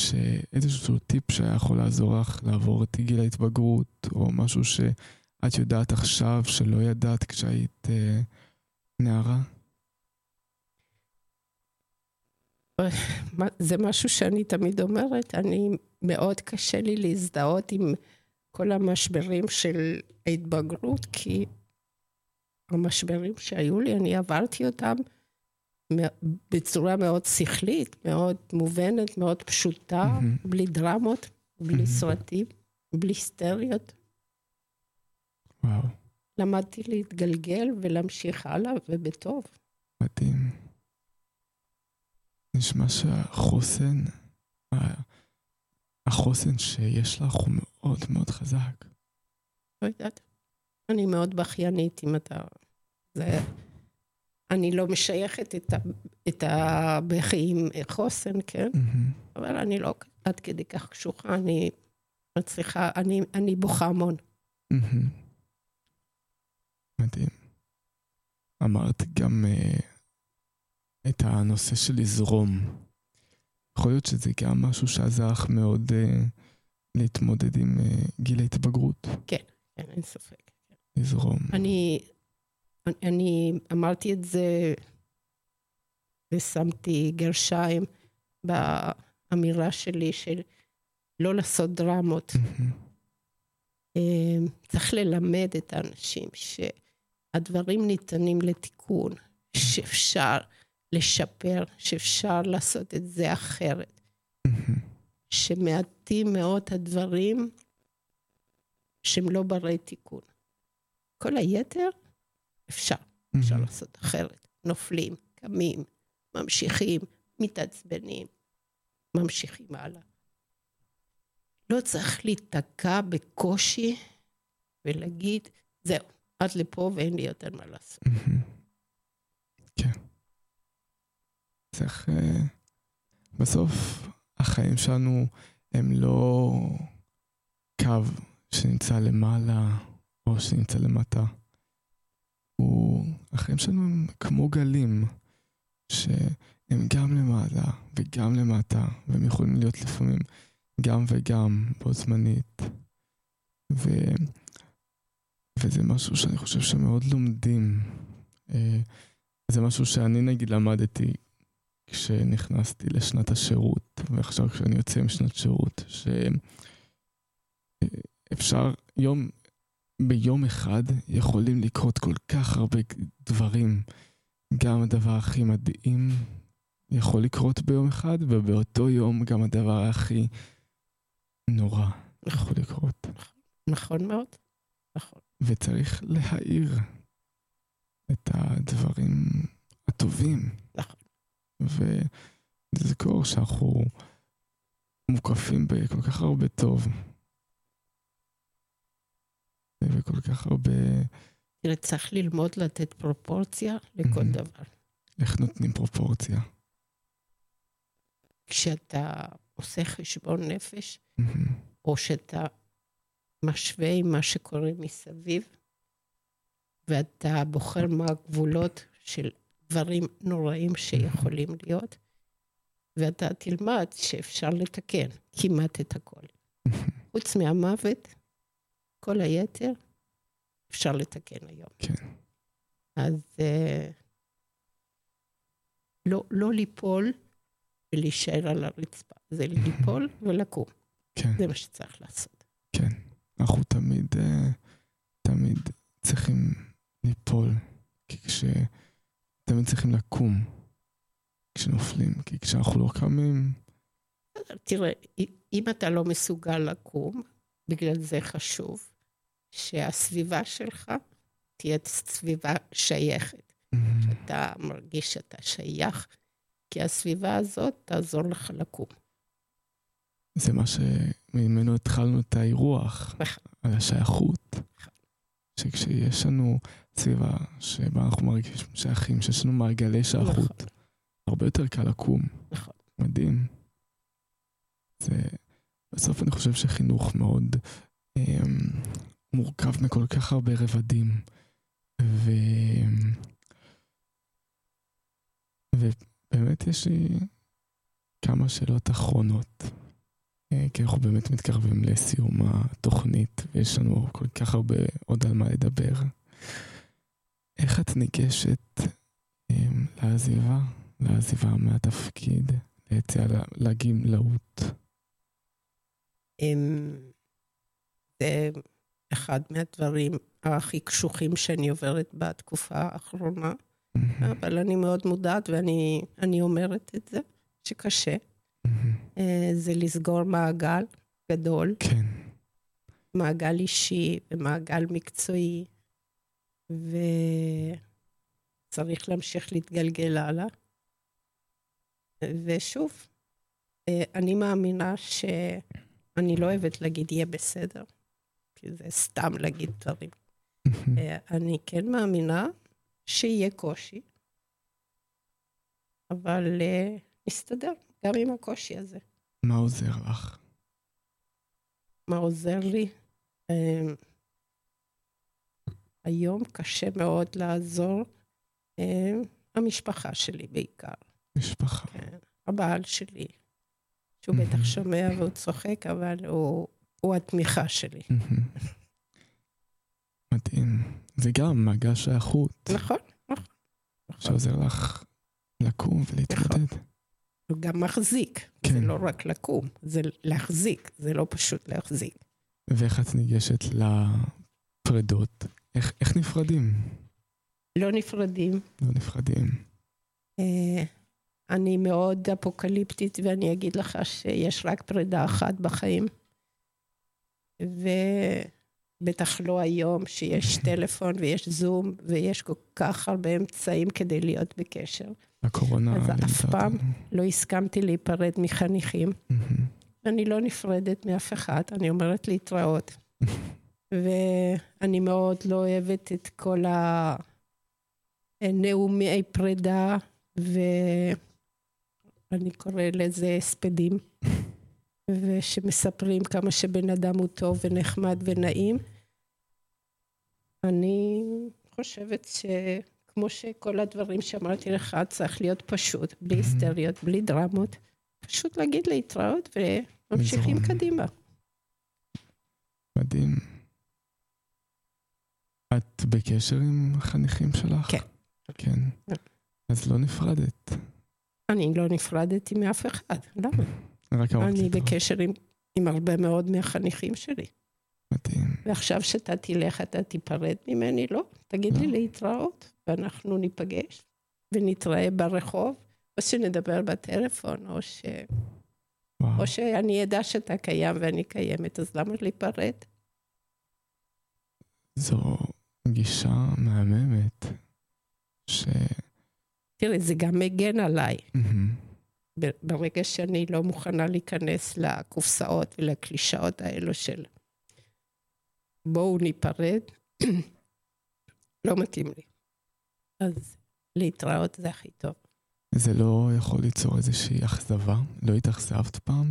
שאיזשהו טיפ שהיה יכול לעזור לך לעבור את גיל ההתבגרות, או משהו שאת יודעת עכשיו שלא ידעת כשהיית אה, נערה? זה משהו שאני תמיד אומרת, אני, מאוד קשה לי להזדהות עם כל המשברים של ההתבגרות, כי המשברים שהיו לי, אני עברתי אותם בצורה מאוד שכלית, מאוד מובנת, מאוד פשוטה, מהמם. בלי דרמות, בלי מהמם. סרטים, בלי היסטריות. וואו, למדתי להתגלגל ולהמשיך הלאה, ובטוב. מדהים. נשמע שהחוסן, החוסן שיש לך הוא מאוד מאוד חזק. לא יודעת. אני מאוד בכיינית, אם אתה... זה... אני לא משייכת את, ה... את הבכי עם חוסן, כן? מהמם. אבל אני לא עד כדי כך קשוחה, אני מצליחה, אני, אני בוכה המון. מהמם. מדהים. אמרת גם uh, את הנושא של לזרום. יכול להיות שזה גם משהו שעזר לך מאוד uh, להתמודד עם uh, גיל ההתבגרות, כן, אין ספק. לזרום. אני, אני אמרתי את זה ושמתי גרשיים באמירה שלי של לא לעשות דרמות. מהמם. אה, צריך ללמד את האנשים שהדברים ניתנים לתיקון, שאפשר לשפר, שאפשר לעשות את זה אחרת, מהמם. שמעטים מאוד הדברים שהם לא ברי תיקון. כל היתר אפשר, אפשר מהמם. לעשות אחרת. נופלים, קמים, ממשיכים, מתעצבנים, ממשיכים הלאה. לא צריך להיתקע בקושי ולהגיד, זהו, עד לפה ואין לי יותר מה לעשות. מהמם. כן. צריך... אה, בסוף החיים שלנו הם לא קו שנמצא למעלה או שנמצא למטה. הוא... החיים שלנו הם כמו גלים שהם גם למעלה וגם למטה והם יכולים להיות לפעמים גם וגם בו זמנית. ו... וזה משהו שאני חושב שמאוד לומדים. אה, זה משהו שאני נגיד למדתי כשנכנסתי לשנת השירות, ועכשיו כשאני יוצא משנת שירות, שאפשר יום, ביום אחד יכולים לקרות כל כך הרבה דברים. גם הדבר הכי מדהים יכול לקרות ביום אחד, ובאותו יום גם הדבר הכי נורא יכול לקרות. נכון מאוד, נכון. וצריך להעיר את הדברים הטובים. נכון. ולזכור שאנחנו מוקפים בכל כך הרבה טוב. וכל כך הרבה... תראה, צריך ללמוד לתת פרופורציה לכל. דבר. איך נותנים פרופורציה. כשאתה עושה חשבון נפש. או שאתה משווה עם מה שקורה מסביב, ואתה בוחר מה הגבולות של דברים נוראים שיכולים להיות, ואתה תלמד שאפשר לתקן כמעט את הכל. חוץ מהמוות, כל היתר אפשר לתקן היום. כן. אז אה, לא, לא ליפול ולהישאר על הרצפה, זה ליפול ולקום, כן, זה מה שצריך לעשות. כן. אנחנו תמיד, אה, תמיד צריכים ליפול. כי כש... תמיד צריכים לקום כשנופלים. כי כשאנחנו לא קמים, תראה, אם אתה לא מסוגל לקום, בגלל זה חשוב שהסביבה שלך תהיה סביבה שייכת. מהמם. אתה מרגיש שאתה שייך, כי הסביבה הזאת תעזור לך לקום. זה מה שממנו התחלנו את האירוח, נכון. על השייכות. שכשיש לנו סביבה שבה אנחנו מרגישים שייכים, שיש לנו מעגלי שייכות, הרבה יותר קל לקום. נכון. מדהים. זה, בסוף אני חושב שחינוך מאוד אמ, מורכב מכל כך הרבה רבדים. ו... ובאמת יש לי כמה שאלות אחרונות. אה, כי אנחנו באמת מתקרבים לסיום התוכנית, ויש לנו כל כך הרבה עוד על מה לדבר. איך את ניגשת אמ, לעזיבה, לעזיבה מהתפקיד, ליציאה לגמלאות? זה אחד מהדברים הכי קשוחים שאני עוברת בתקופה האחרונה, אבל אני מאוד מודעת ואני אני אומרת את זה, שקשה. אה, זה לסגור מעגל גדול, כן, מעגל אישי ומעגל מקצועי, וצריך להמשיך להתגלגל הלאה. ושוב, אה, אני מאמינה שאני לא אוהבת להגיד יהיה בסדר, כי זה סתם להגיד דברים. אה, אני כן מאמינה שיהיה קושי, אבל אה, נסתדר גם עם הקושי הזה. מה עוזר לך? מה עוזר לי? אה, היום קשה מאוד לעזור. אה, המשפחה שלי בעיקר, משפחה. כן. הבעל שלי, שהוא בטח. שומע והוא צוחק, אבל הוא, הוא התמיכה שלי. מדהים. זה גם מעגל שייכות, נכון, נכון. נכון. שעוזר לך לקום ולהתמודד. הוא גם מחזיק. זה כן. לא רק לקום, זה להחזיק, זה לא פשוט להחזיק. ואיך את ניגשת לפרדות? איך, איך נפרדים? לא נפרדים. לא נפרדים. אני מאוד אפוקליפטית, ואני אגיד לך שיש רק פרידה אחת בחיים. ובטח לא היום, שיש טלפון ויש זום, ויש כל כך הרבה אמצעים כדי להיות בקשר. הקורונה אז אף פעם? לא הסכמתי להיפרד מחניכים. מהמם. אני לא נפרדת מאף אחד, אני אומרת להתראות. ואני מאוד לא אוהבת את כל הנאומי פרידה, ואני קורא לזה הספדים, ושמספרים כמה שבן אדם הוא טוב ונחמד ונעים. אני חושבת שכמו שכל הדברים שאמרתי לך, צריך להיות פשוט, בלי היסטריות, בלי דרמות. פשוט להגיד להתראות ממשיכים לזרום. קדימה. מדהים. את בקשר עם החניכים שלך? כן. כן. אז לא נפרדת. אני לא נפרדתי מאף אחד, למה? רק אני לי. בקשר עם, עם הרבה מאוד מהחניכים שלי. מדהים. ועכשיו שאתה תלך, אתה תיפרד ממני? לא. תגיד לי לא. להתראות, ואנחנו ניפגש, ונתראה ברחוב, או שנדבר בטלפון, או, ש... וואו. או שאני אדע שאתה קיים ואני קיימת, אז למה להיפרד? זו גישה מהממת. ש... תראה, זה גם מגן עליי. ב- ברגע שאני לא מוכנה להיכנס לקופסאות ולקלישאות האלו של בואו ניפרד, לא מתאים לי. אז להתראות זה הכי טוב. זה לא יכול ליצור איזושהי אכזבה? לא התאכזבת פעם?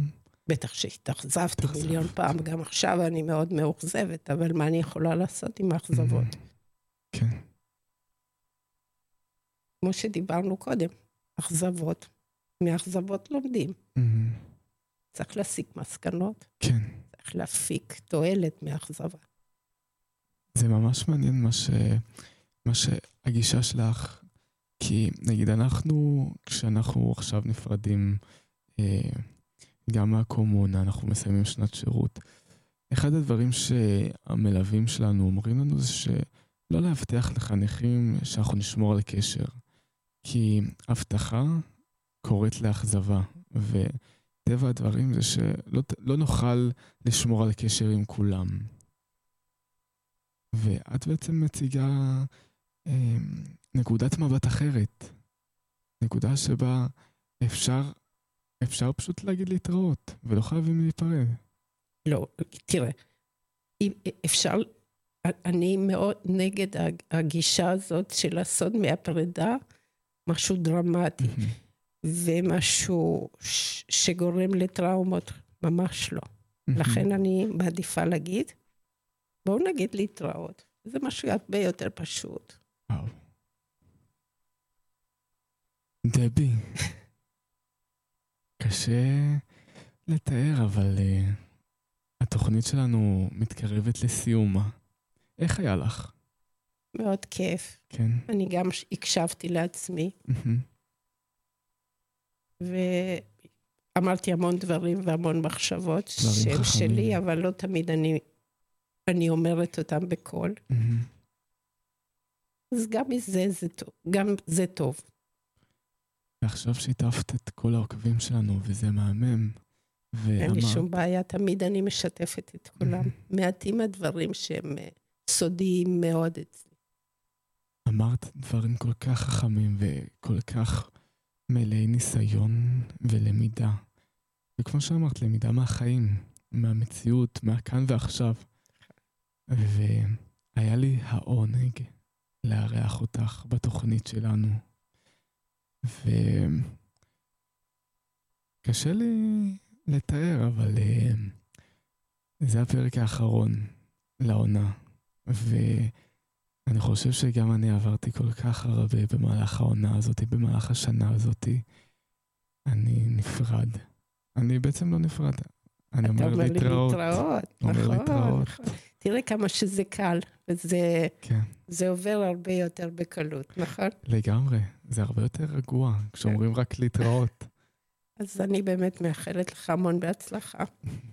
בטח שהתאכזבתי התאכזבת. מיליון פעם, גם עכשיו אני מאוד מאוכזבת, אבל מה אני יכולה לעשות עם האכזבות? כן. כמו שדיברנו קודם, אכזבות. מאכזבות לומדים. מהמם. צריך להסיק מסקנות, כן. צריך להפיק תועלת מאכזבה. זה ממש מעניין מה, ש... מה שהגישה שלך, כי נגיד אנחנו, כשאנחנו עכשיו נפרדים אה, גם מהקומונה, אנחנו מסיימים שנת שירות, אחד הדברים שהמלווים שלנו אומרים לנו זה שלא להבטיח לחניכים שאנחנו נשמור על קשר, כי הבטחה קוראת לאכזבה, וטבע הדברים זה שלא לא נוכל לשמור על קשר עם כולם. ואת בעצם מציגה אה, נקודת מבט אחרת. נקודה שבה אפשר, אפשר פשוט להגיד להתראות, ולא חייבים להיפרד. לא, תראה, אם אפשר, אני מאוד נגד הגישה הזאת של לעשות מהפרידה משהו דרמטי ומשהו ש- שגורם לטראומות, ממש לא. לכן אני מעדיפה להגיד, בואו נגיד להתראות. זה משהו הרבה יותר פשוט. וואו. דבי, קשה לתאר, אבל uh, התוכנית שלנו מתקרבת לסיומה. איך היה לך? מאוד כיף. כן? אני גם הקשבתי לעצמי. ואמרתי המון דברים והמון מחשבות שהם. שלי, אבל לא תמיד אני, אני אומרת אותם בקול. אז גם מזה זה טוב, גם זה טוב. ועכשיו שיתפת את כל העוקבים שלנו, וזה מהמם. אין לי שום בעיה, תמיד אני משתפת את כולם. מעטים הדברים שהם אה, סודיים מאוד אצלי. אמרת דברים כל כך חכמים וכל כך מלאי ניסיון ולמידה. וכמו שאמרת, למידה מהחיים, מהמציאות, מהכאן ועכשיו. והיה לי העונג לארח אותך בתוכנית שלנו. וקשה לי לתאר, אבל אה, זה הפרק האחרון לעונה. ואני חושב שגם אני עברתי כל כך הרבה במהלך העונה הזאת, במהלך השנה הזאת. אני נפרד. אני בעצם לא נפרד. אני אתה אומר אומר להתראות. להתראות, אומר נכון, להתראות. נכון. תראה כמה שזה קל, וזה כן, זה עובר הרבה יותר בקלות, נכון? לגמרי. זה הרבה יותר רגוע כשאומרים רק להתראות. אז אני באמת מאחלת לך המון בהצלחה.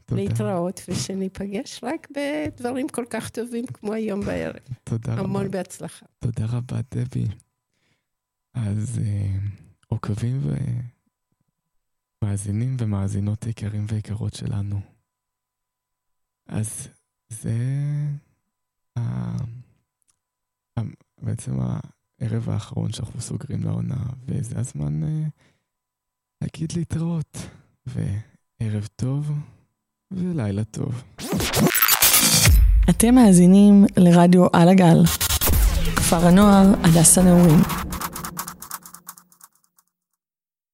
תודה. להתראות, ושניפגש רק בדברים כל כך טובים כמו היום בערב. תודה רבה. המון בהצלחה. תודה רבה, דבי. אז אה, עוקבים ומאזינים ומאזינות יקרים ויקרות שלנו. אז זה ה... ה... בעצם הערב האחרון שאנחנו סוגרים לעונה, וזה הזמן אה, להגיד להתראות. וערב טוב ולילה טוב. אתם מאזינים לרדיו על הגל. כפר הנוער הדסה נעורים.